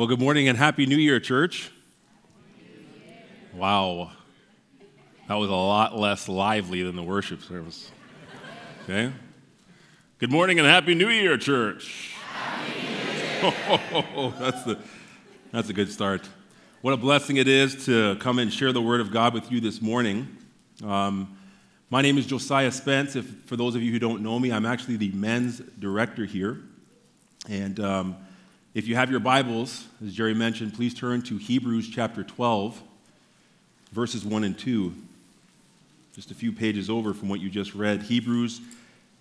Well, good morning and Happy New Year, church. Wow. That was a lot less lively than the worship service. Okay? Good morning and Happy New Year, church. Oh, that's, the, that's a good start. What a blessing it is to come and share the Word of God with you this morning. Um, my name is Josiah Spence. If, for those of you who don't know me, I'm actually the men's director here. And um, if you have your Bibles, as Jerry mentioned, please turn to Hebrews chapter 12, verses 1 and 2. Just a few pages over from what you just read. Hebrews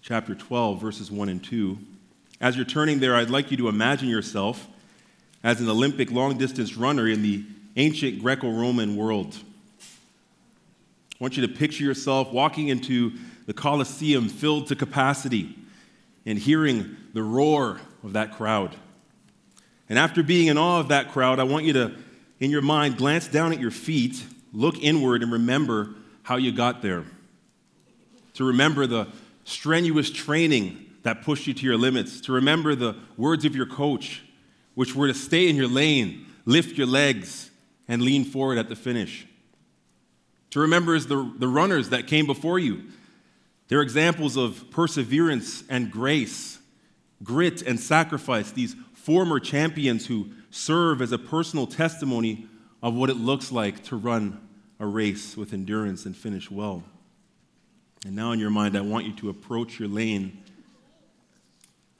chapter 12, verses 1 and 2. As you're turning there, I'd like you to imagine yourself as an Olympic long distance runner in the ancient Greco Roman world. I want you to picture yourself walking into the Colosseum filled to capacity and hearing the roar of that crowd. And after being in awe of that crowd, I want you to, in your mind, glance down at your feet, look inward, and remember how you got there. To remember the strenuous training that pushed you to your limits, to remember the words of your coach, which were to stay in your lane, lift your legs, and lean forward at the finish. To remember is the, the runners that came before you. They're examples of perseverance and grace, grit and sacrifice, these former champions who serve as a personal testimony of what it looks like to run a race with endurance and finish well. And now, in your mind, I want you to approach your lane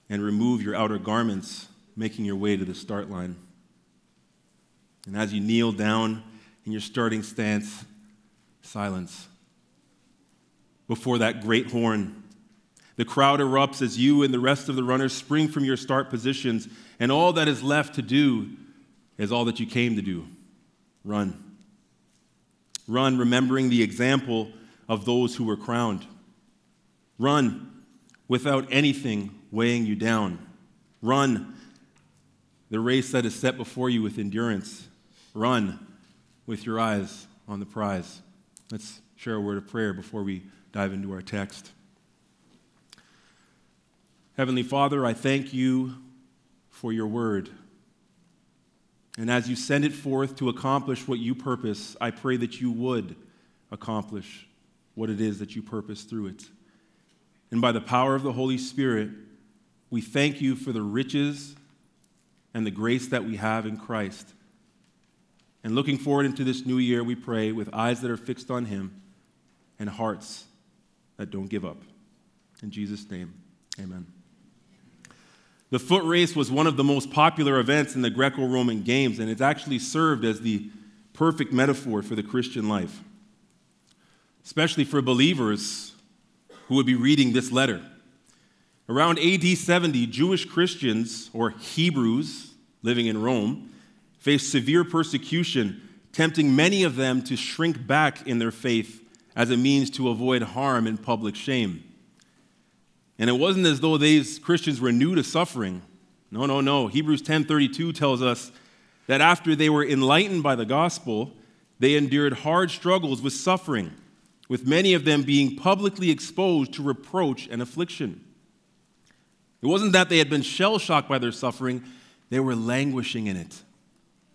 and remove your outer garments, making your way to the start line. And as you kneel down in your starting stance, silence before that great horn the crowd erupts as you and the rest of the runners spring from your start positions, and all that is left to do is all that you came to do run. Run, remembering the example of those who were crowned. Run without anything weighing you down. Run the race that is set before you with endurance. Run with your eyes on the prize. Let's share a word of prayer before we dive into our text. Heavenly Father, I thank you for your word. And as you send it forth to accomplish what you purpose, I pray that you would accomplish what it is that you purpose through it. And by the power of the Holy Spirit, we thank you for the riches and the grace that we have in Christ. And looking forward into this new year, we pray with eyes that are fixed on Him and hearts that don't give up. In Jesus' name, amen. The foot race was one of the most popular events in the Greco Roman Games, and it's actually served as the perfect metaphor for the Christian life, especially for believers who would be reading this letter. Around AD 70, Jewish Christians, or Hebrews living in Rome, faced severe persecution, tempting many of them to shrink back in their faith as a means to avoid harm and public shame. And it wasn't as though these Christians were new to suffering. No, no, no. Hebrews 10:32 tells us that after they were enlightened by the gospel, they endured hard struggles with suffering, with many of them being publicly exposed to reproach and affliction. It wasn't that they had been shell shocked by their suffering, they were languishing in it,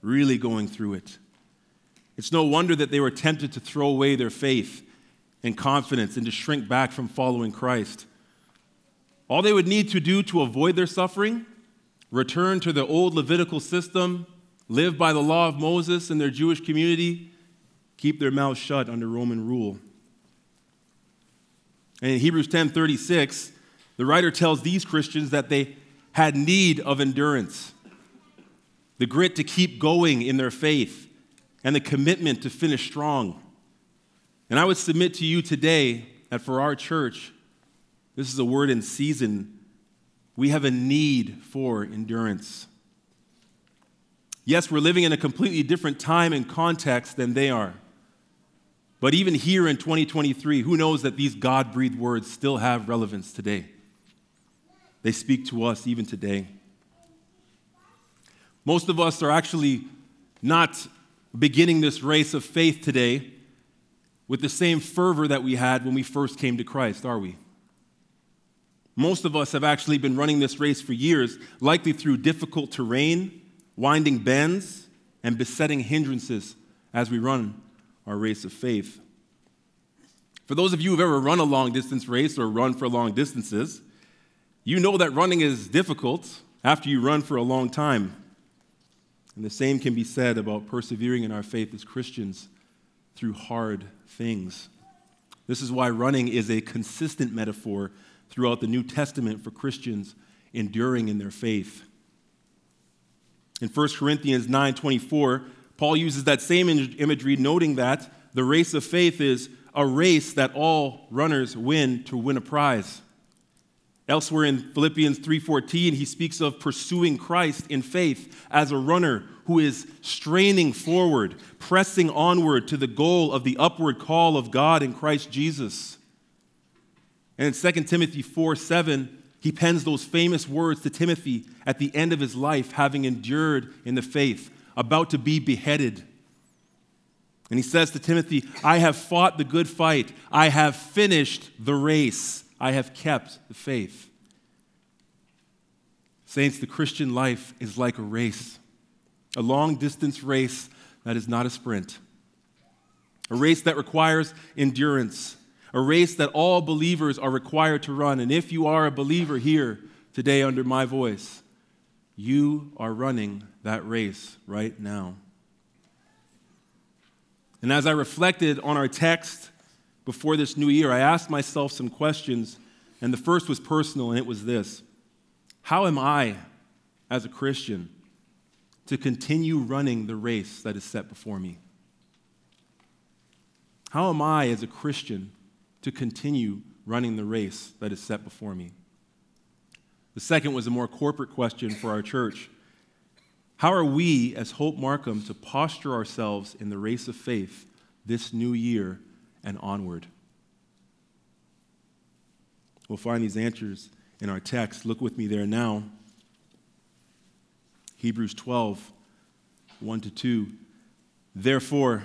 really going through it. It's no wonder that they were tempted to throw away their faith and confidence and to shrink back from following Christ. All they would need to do to avoid their suffering, return to the old Levitical system, live by the law of Moses in their Jewish community, keep their mouths shut under Roman rule. And in Hebrews 10:36, the writer tells these Christians that they had need of endurance, the grit to keep going in their faith, and the commitment to finish strong. And I would submit to you today that for our church, this is a word in season. We have a need for endurance. Yes, we're living in a completely different time and context than they are. But even here in 2023, who knows that these God breathed words still have relevance today? They speak to us even today. Most of us are actually not beginning this race of faith today with the same fervor that we had when we first came to Christ, are we? Most of us have actually been running this race for years, likely through difficult terrain, winding bends, and besetting hindrances as we run our race of faith. For those of you who've ever run a long distance race or run for long distances, you know that running is difficult after you run for a long time. And the same can be said about persevering in our faith as Christians through hard things. This is why running is a consistent metaphor throughout the New Testament for Christians enduring in their faith. In 1 Corinthians 9:24, Paul uses that same imagery noting that the race of faith is a race that all runners win to win a prize. Elsewhere in Philippians 3:14, he speaks of pursuing Christ in faith as a runner who is straining forward, pressing onward to the goal of the upward call of God in Christ Jesus. And in 2 Timothy 4 7, he pens those famous words to Timothy at the end of his life, having endured in the faith, about to be beheaded. And he says to Timothy, I have fought the good fight, I have finished the race. I have kept the faith. Saints, the Christian life is like a race, a long distance race that is not a sprint, a race that requires endurance, a race that all believers are required to run. And if you are a believer here today under my voice, you are running that race right now. And as I reflected on our text before this new year, I asked myself some questions, and the first was personal, and it was this How am I, as a Christian, to continue running the race that is set before me? How am I, as a Christian, to continue running the race that is set before me? The second was a more corporate question for our church. How are we, as Hope Markham, to posture ourselves in the race of faith this new year and onward. We'll find these answers in our text. Look with me there now. Hebrews 12, 1 to 2. Therefore,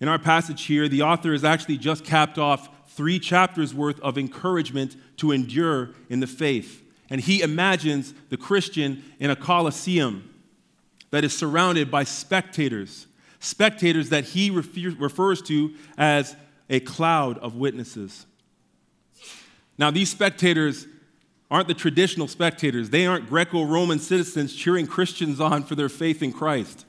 In our passage here, the author has actually just capped off three chapters worth of encouragement to endure in the faith. And he imagines the Christian in a coliseum that is surrounded by spectators, spectators that he refers to as a cloud of witnesses. Now, these spectators aren't the traditional spectators. They aren't Greco Roman citizens cheering Christians on for their faith in Christ.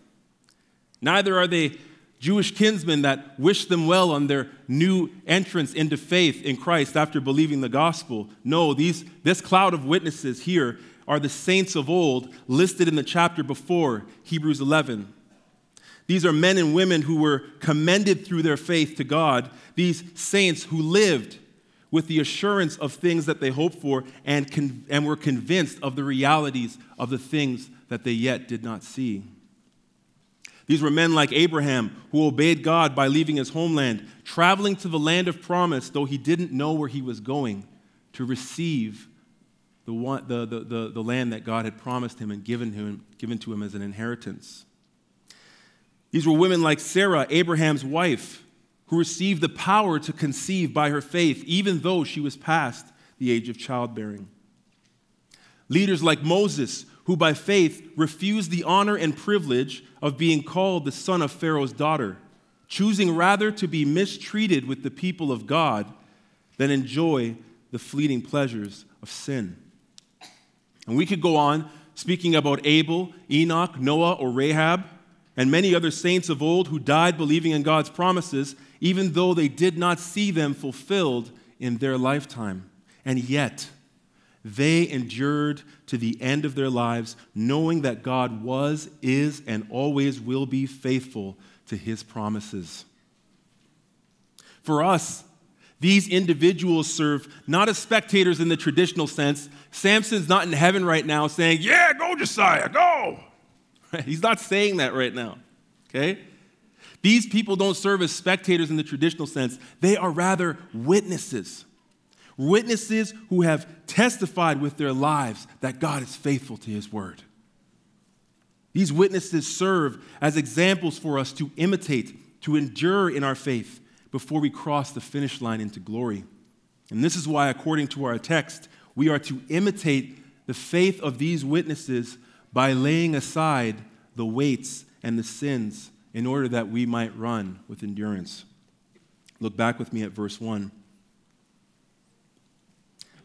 Neither are they Jewish kinsmen that wish them well on their new entrance into faith in Christ after believing the gospel. No, these, this cloud of witnesses here are the saints of old listed in the chapter before, Hebrews 11. These are men and women who were commended through their faith to God, these saints who lived with the assurance of things that they hoped for and, con- and were convinced of the realities of the things that they yet did not see. These were men like Abraham who obeyed God by leaving his homeland, traveling to the land of promise, though he didn't know where he was going, to receive the, the, the, the, the land that God had promised him and given, him, given to him as an inheritance. These were women like Sarah, Abraham's wife, who received the power to conceive by her faith, even though she was past the age of childbearing. Leaders like Moses, who by faith refused the honor and privilege of being called the son of Pharaoh's daughter, choosing rather to be mistreated with the people of God than enjoy the fleeting pleasures of sin. And we could go on speaking about Abel, Enoch, Noah, or Rahab, and many other saints of old who died believing in God's promises even though they did not see them fulfilled in their lifetime. And yet, they endured to the end of their lives, knowing that God was, is, and always will be faithful to his promises. For us, these individuals serve not as spectators in the traditional sense. Samson's not in heaven right now saying, Yeah, go, Josiah, go. He's not saying that right now. Okay? These people don't serve as spectators in the traditional sense, they are rather witnesses. Witnesses who have testified with their lives that God is faithful to his word. These witnesses serve as examples for us to imitate, to endure in our faith before we cross the finish line into glory. And this is why, according to our text, we are to imitate the faith of these witnesses by laying aside the weights and the sins in order that we might run with endurance. Look back with me at verse 1.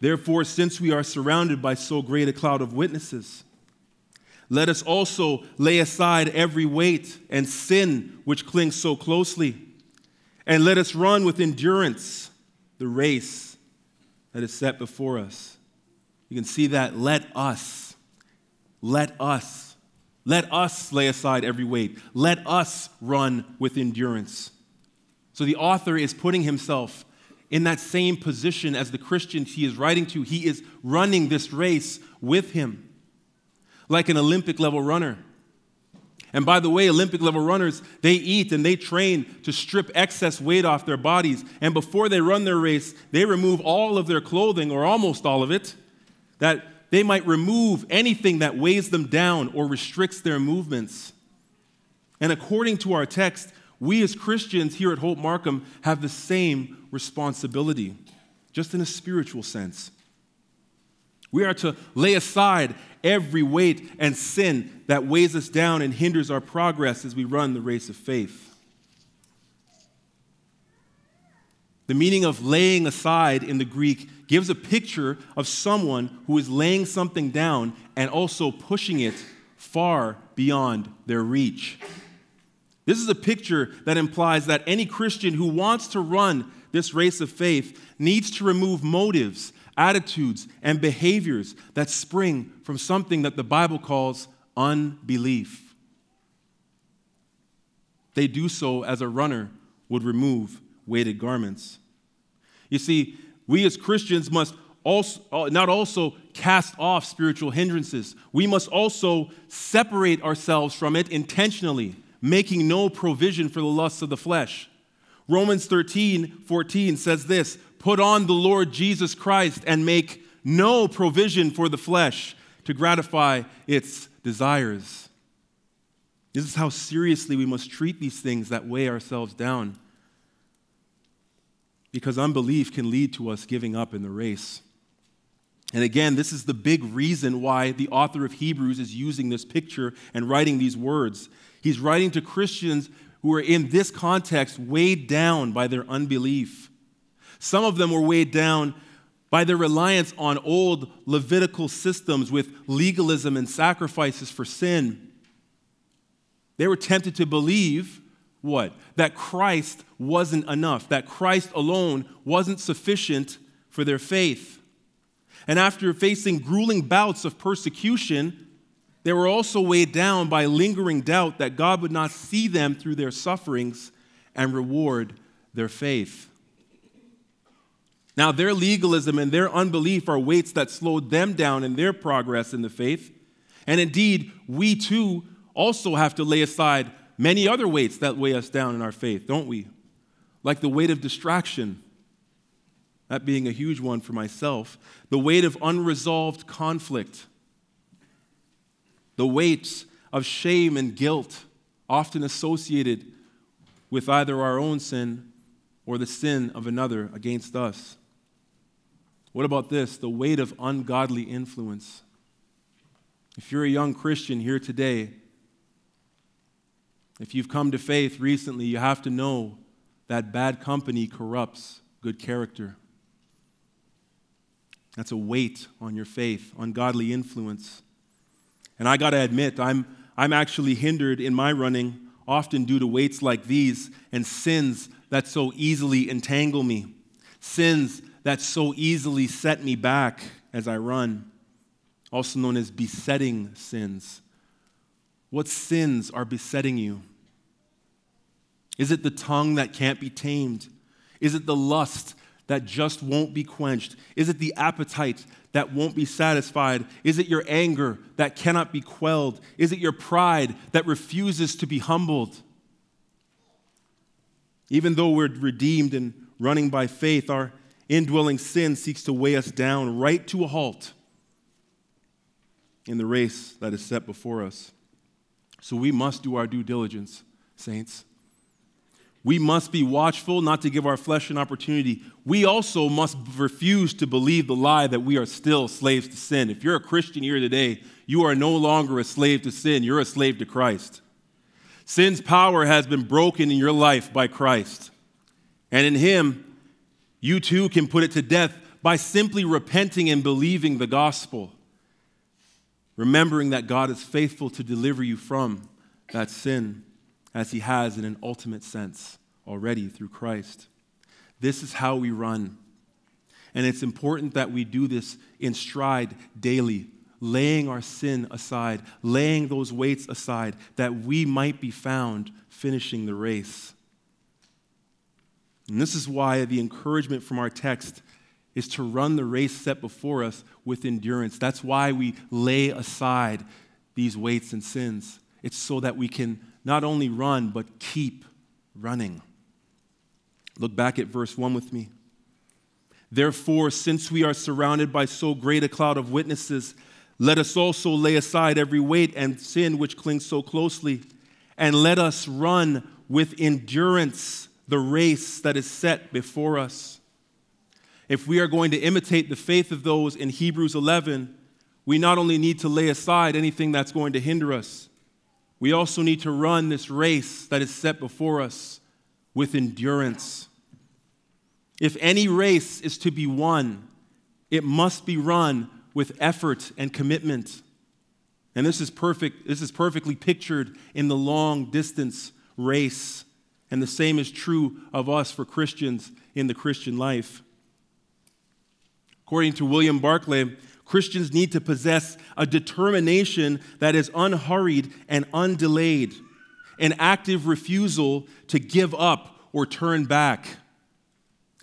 Therefore, since we are surrounded by so great a cloud of witnesses, let us also lay aside every weight and sin which clings so closely, and let us run with endurance the race that is set before us. You can see that. Let us, let us, let us lay aside every weight. Let us run with endurance. So the author is putting himself in that same position as the Christians he is writing to. He is running this race with him like an Olympic level runner. And by the way, Olympic level runners, they eat and they train to strip excess weight off their bodies. And before they run their race, they remove all of their clothing, or almost all of it, that they might remove anything that weighs them down or restricts their movements. And according to our text, we as Christians here at Hope Markham have the same responsibility, just in a spiritual sense. We are to lay aside every weight and sin that weighs us down and hinders our progress as we run the race of faith. The meaning of laying aside in the Greek gives a picture of someone who is laying something down and also pushing it far beyond their reach. This is a picture that implies that any Christian who wants to run this race of faith needs to remove motives attitudes, and behaviors that spring from something that the Bible calls unbelief. They do so as a runner would remove weighted garments. You see, we as Christians must also, uh, not also cast off spiritual hindrances, we must also separate ourselves from it intentionally, making no provision for the lusts of the flesh. Romans 13, 14 says this Put on the Lord Jesus Christ and make no provision for the flesh to gratify its desires. This is how seriously we must treat these things that weigh ourselves down. Because unbelief can lead to us giving up in the race. And again, this is the big reason why the author of Hebrews is using this picture and writing these words. He's writing to Christians who are in this context weighed down by their unbelief. Some of them were weighed down by their reliance on old Levitical systems with legalism and sacrifices for sin. They were tempted to believe what? That Christ wasn't enough, that Christ alone wasn't sufficient for their faith. And after facing grueling bouts of persecution, they were also weighed down by lingering doubt that God would not see them through their sufferings and reward their faith. Now, their legalism and their unbelief are weights that slowed them down in their progress in the faith. And indeed, we too also have to lay aside many other weights that weigh us down in our faith, don't we? Like the weight of distraction, that being a huge one for myself, the weight of unresolved conflict, the weights of shame and guilt, often associated with either our own sin or the sin of another against us. What about this? The weight of ungodly influence. If you're a young Christian here today, if you've come to faith recently, you have to know that bad company corrupts good character. That's a weight on your faith, ungodly influence. And I got to admit, I'm, I'm actually hindered in my running often due to weights like these and sins that so easily entangle me. Sins that so easily set me back as I run, also known as besetting sins. What sins are besetting you? Is it the tongue that can't be tamed? Is it the lust that just won't be quenched? Is it the appetite that won't be satisfied? Is it your anger that cannot be quelled? Is it your pride that refuses to be humbled? Even though we're redeemed and running by faith, our indwelling sin seeks to weigh us down right to a halt in the race that is set before us. So we must do our due diligence, saints. We must be watchful not to give our flesh an opportunity. We also must refuse to believe the lie that we are still slaves to sin. If you're a Christian here today, you are no longer a slave to sin, you're a slave to Christ. Sin's power has been broken in your life by Christ. And in Him, you too can put it to death by simply repenting and believing the gospel remembering that God is faithful to deliver you from that sin as he has in an ultimate sense already through Christ. This is how we run. And it's important that we do this in stride daily, laying our sin aside, laying those weights aside, that we might be found finishing the race. And this is why the encouragement from our text is to run the race set before us with endurance. That's why we lay aside these weights and sins. It's so that we can not only run, but keep running. Look back at verse 1 with me. Therefore, since we are surrounded by so great a cloud of witnesses, let us also lay aside every weight and sin which clings so closely, and let us run with endurance the race that is set before us if we are going to imitate the faith of those in Hebrews 11, we not only need to lay aside anything that's going to hinder us, we also need to run this race that is set before us with endurance. If any race is to be won, it must be run with effort and commitment. And this is perfect, this is perfectly pictured in the long distance race. And the same is true of us for Christians in the Christian life. According to William Barclay, Christians need to possess a determination that is unhurried and undelayed, an active refusal to give up or turn back.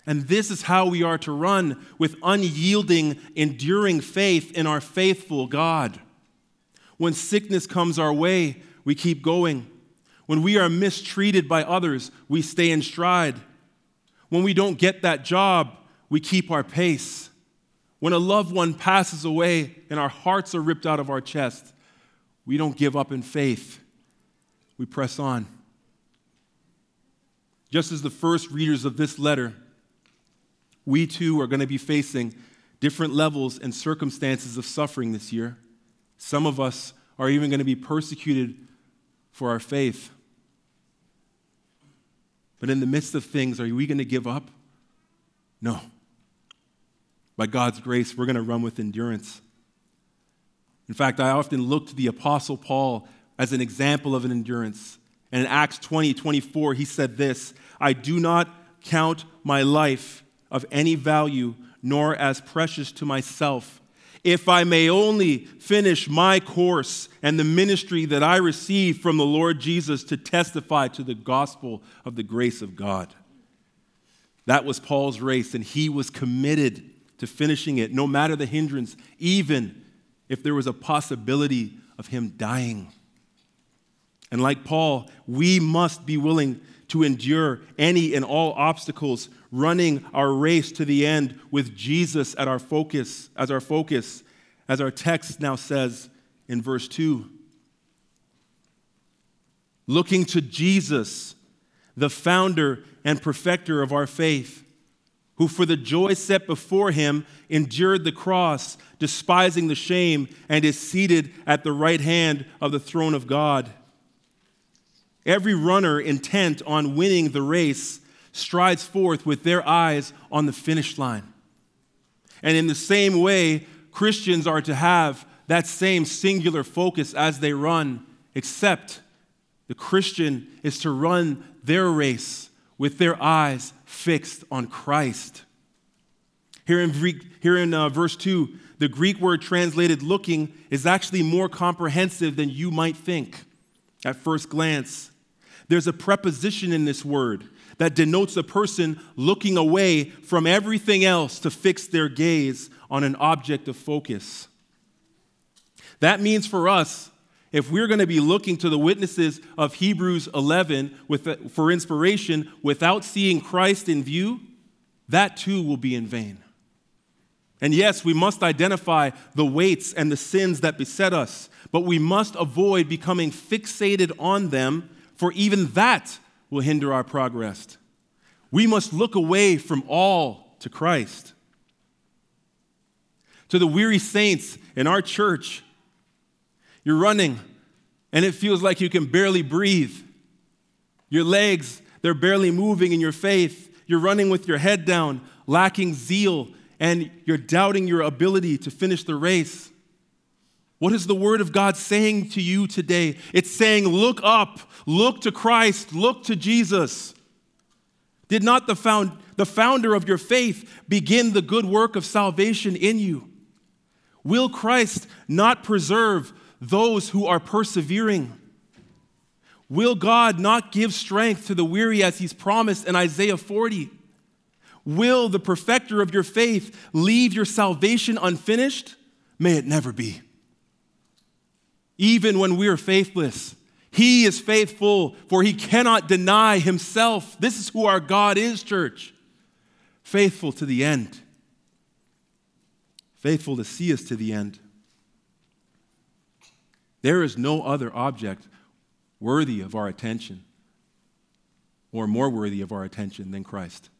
And this is how we are to run with unyielding, enduring faith in our faithful God. When sickness comes our way, we keep going. When we are mistreated by others, we stay in stride. When we don't get that job, we keep our pace. When a loved one passes away and our hearts are ripped out of our chest, we don't give up in faith. We press on. Just as the first readers of this letter, we too are going to be facing different levels and circumstances of suffering this year. Some of us are even going to be persecuted for our faith. But in the midst of things, are we going to give up? No by God's grace, we're going to run with endurance. In fact, I often look to the Apostle Paul as an example of an endurance. And in Acts 20 24, he said this I do not count my life of any value, nor as precious to myself, if I may only finish my course and the ministry that I received from the Lord Jesus to testify to the gospel of the grace of God. That was Paul's race, and he was committed to finishing it, no matter the hindrance, even if there was a possibility of him dying. And like Paul, we must be willing to endure any and all obstacles, running our race to the end with Jesus at our focus, as our focus, as our text now says in verse 2. Looking to Jesus, the founder and perfecter of our faith who for the joy set before him endured the cross, despising the shame, and is seated at the right hand of the throne of God. Every runner intent on winning the race strides forth with their eyes on the finish line. And in the same way, Christians are to have that same singular focus as they run, except the Christian is to run their race with their eyes fixed on Christ. Here in, Greek, here in uh, verse 2, the Greek word translated looking is actually more comprehensive than you might think at first glance. There's a preposition in this word that denotes a person looking away from everything else to fix their gaze on an object of focus. That means for us, if we're going to be looking to the witnesses of Hebrews 11 with, for inspiration without seeing Christ in view, that too will be in vain. And yes, we must identify the weights and the sins that beset us, but we must avoid becoming fixated on them, for even that will hinder our progress. We must look away from all to Christ. To the weary saints in our church, you're running and it feels like you can barely breathe. Your legs, they're barely moving in your faith. You're running with your head down, lacking zeal, and you're doubting your ability to finish the race. What is the Word of God saying to you today? It's saying, Look up, look to Christ, look to Jesus. Did not the, found, the founder of your faith begin the good work of salvation in you? Will Christ not preserve those who are persevering? Will God not give strength to the weary as he's promised in Isaiah 40? Will the perfecter of your faith leave your salvation unfinished? May it never be. Even when we are faithless, he is faithful, for he cannot deny himself. This is who our God is, church. Faithful to the end, faithful to see us to the end. There is no other object worthy of our attention or more worthy of our attention than Christ.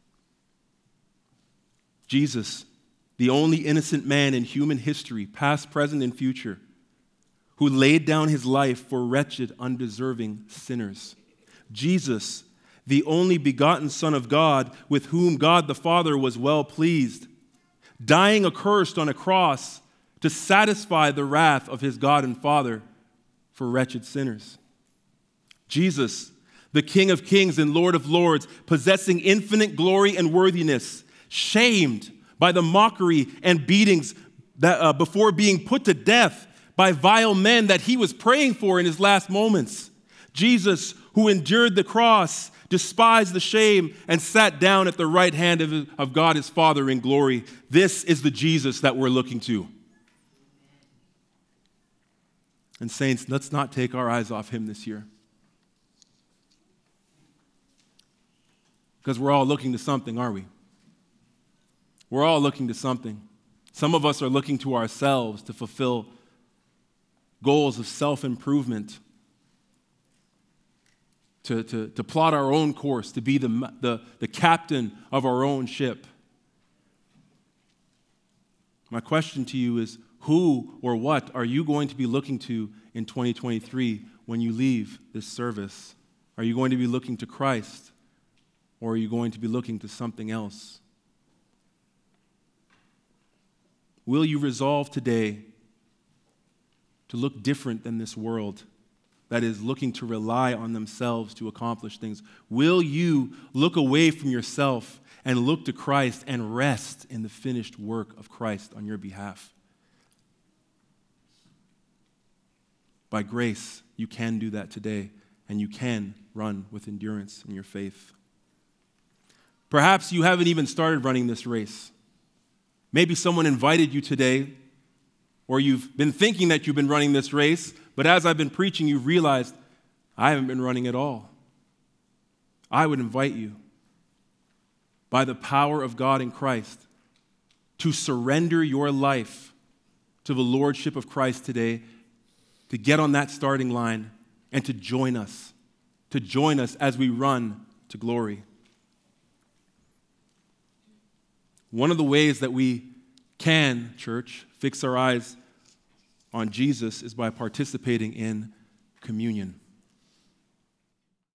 Jesus, the only innocent man in human history, past, present, and future, who laid down his life for wretched, undeserving sinners. Jesus, the only begotten Son of God, with whom God the Father was well pleased, dying accursed on a cross to satisfy the wrath of his God and Father for wretched sinners. Jesus, the King of kings and Lord of lords, possessing infinite glory and worthiness, shamed by the mockery and beatings that, uh, before being put to death by vile men that he was praying for in his last moments. Jesus, who endured the cross, despised the shame, and sat down at the right hand of, of God his Father in glory. This is the Jesus that we're looking to. And, saints, let's not take our eyes off him this year. Because we're all looking to something, are we? We're all looking to something. Some of us are looking to ourselves to fulfill goals of self improvement, to, to, to plot our own course, to be the, the, the captain of our own ship. My question to you is who or what are you going to be looking to in 2023 when you leave this service? Are you going to be looking to Christ or are you going to be looking to something else? Will you resolve today to look different than this world that is looking to rely on themselves to accomplish things? Will you look away from yourself and look to Christ and rest in the finished work of Christ on your behalf? By grace, you can do that today, and you can run with endurance in your faith. Perhaps you haven't even started running this race. Maybe someone invited you today, or you've been thinking that you've been running this race, but as I've been preaching, you've realized I haven't been running at all. I would invite you, by the power of God in Christ, to surrender your life to the Lordship of Christ today to get on that starting line and to join us, to join us as we run to glory. One of the ways that we can, church, fix our eyes on Jesus is by participating in communion.